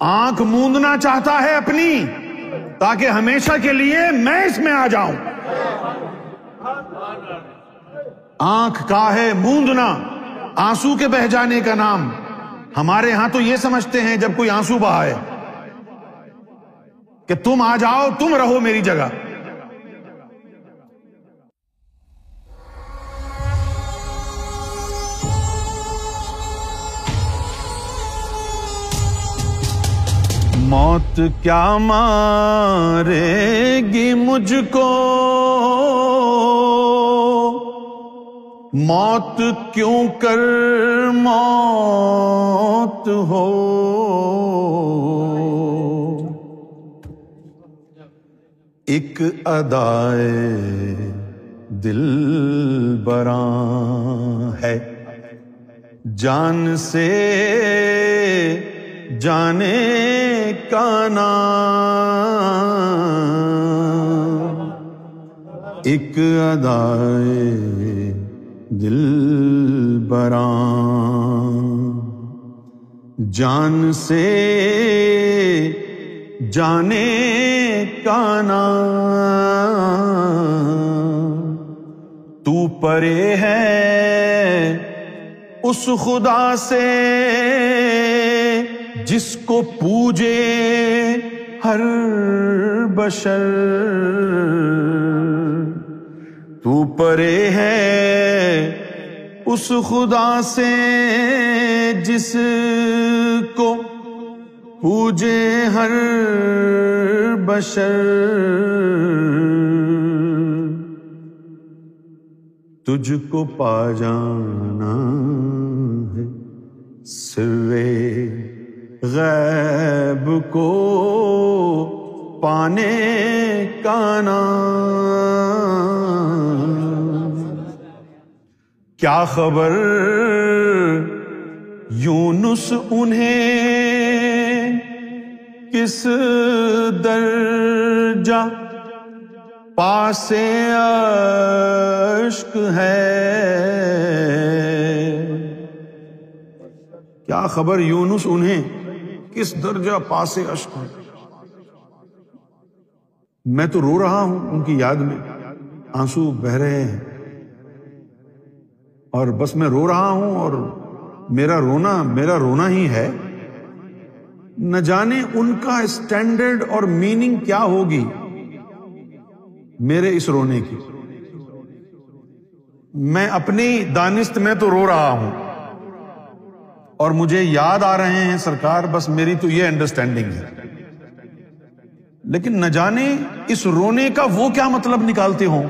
آنکھ موندنا چاہتا ہے اپنی، تاکہ ہمیشہ کے لیے میں اس میں آ جاؤں۔ آنکھ کا ہے موندنا، آنسو کے بہ جانے کا نام۔ ہمارے ہاں تو یہ سمجھتے ہیں جب کوئی آنسو بہائے کہ تم آ جاؤ، تم رہو میری جگہ۔ موت کیا مارے گی مجھ کو؟ موت کیوں کر موت ہو؟ ایک ادائے دل براں ہے، جان سے جانے کا نام ایک ادائے دل براں جان سے جانے کا نام تو پرے ہے اس خدا سے جس کو پوجے ہر بشر۔ تو پرے ہے اس خدا سے جس کو پوجے ہر بشر۔ تجھ کو پا جانا ہے سر۔ غیب کو پانے کا نام۔ کیا خبر یونس انہیں کس درجہ پاس اشک ہے؟ کیا خبر یونس انہیں؟ کس درجہ پاس اشک ہے۔ میں تو رو رہا ہوں ان کی یاد میں، آنسو بہ رہے ہیں۔ اور بس میں رو رہا ہوں اور میرا رونا میرا رونا ہی ہے۔ نہ جانے ان کا اسٹینڈرڈ اور میننگ کیا ہوگی میرے اس رونے کی۔ میں اپنی دانست میں تو رو رہا ہوں۔ اور مجھے یاد آ رہے ہیں سرکار، بس میری تو یہ انڈرسٹینڈنگ ہے۔ لیکن نہ جانے اس رونے کا وہ کیا مطلب نکالتے ہوں۔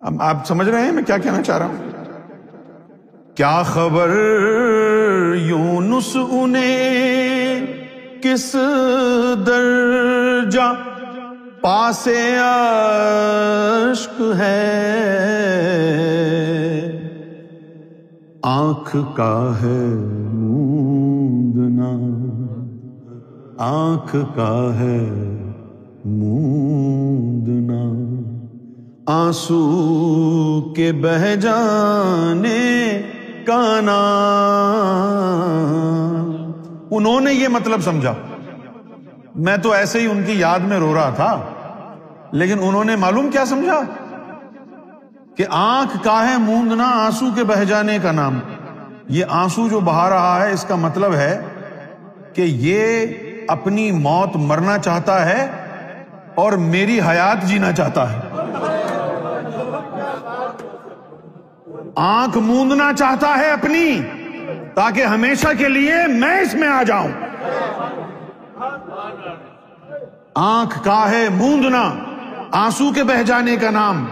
اب آپ سمجھ رہے ہیں میں کیا کہنا چاہ رہا ہوں؟ کیا خبر یونس انہیں کس درجہ پاس اشک ہے؟ آنکھ کا ہے موندنا۔ آنکھ کا ہے موندنا۔ آنسو کے بہ جانے کا نام۔ انہوں نے یہ مطلب سمجھا۔ میں تو ایسے ہی ان کی یاد میں رو رہا تھا، لیکن انہوں نے معلوم کیا سمجھا؟ کہ آنکھ کا ہے موندنا آنسو کے بہ جانے کا نام۔ یہ آنسو جو بہا رہا ہے، اس کا مطلب ہے کہ یہ اپنی موت مرنا چاہتا ہے اور میری حیات جینا چاہتا ہے۔ آنکھ موندنا چاہتا ہے اپنی، تاکہ ہمیشہ کے لیے میں اس میں آ جاؤں۔ آنکھ کا ہے موندنا آنسو کے بہ جانے کا نام۔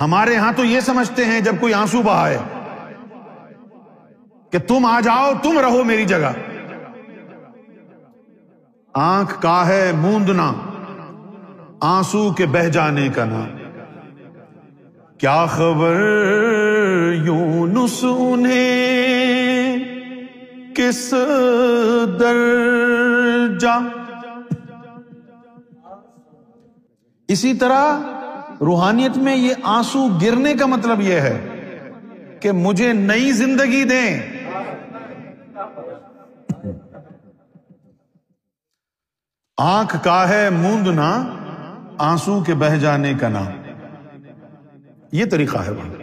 ہمارے ہاں تو یہ سمجھتے ہیں جب کوئی آنسو بہائے کہ تم آ جاؤ تم رہو میری جگہ۔ آنکھ کا ہے موندنا آنسو کے بہ جانے کا نام کیا خبر یونس انہیں؟ کس درجہ؟ اسی طرح روحانیت میں یہ آنسو گرنے کا مطلب یہ ہے کہ مجھے نئی زندگی دیں۔ آنکھ کا ہے موندنا آنسو کے بہ جانے کا نام یہ طریقہ ہے بھائی۔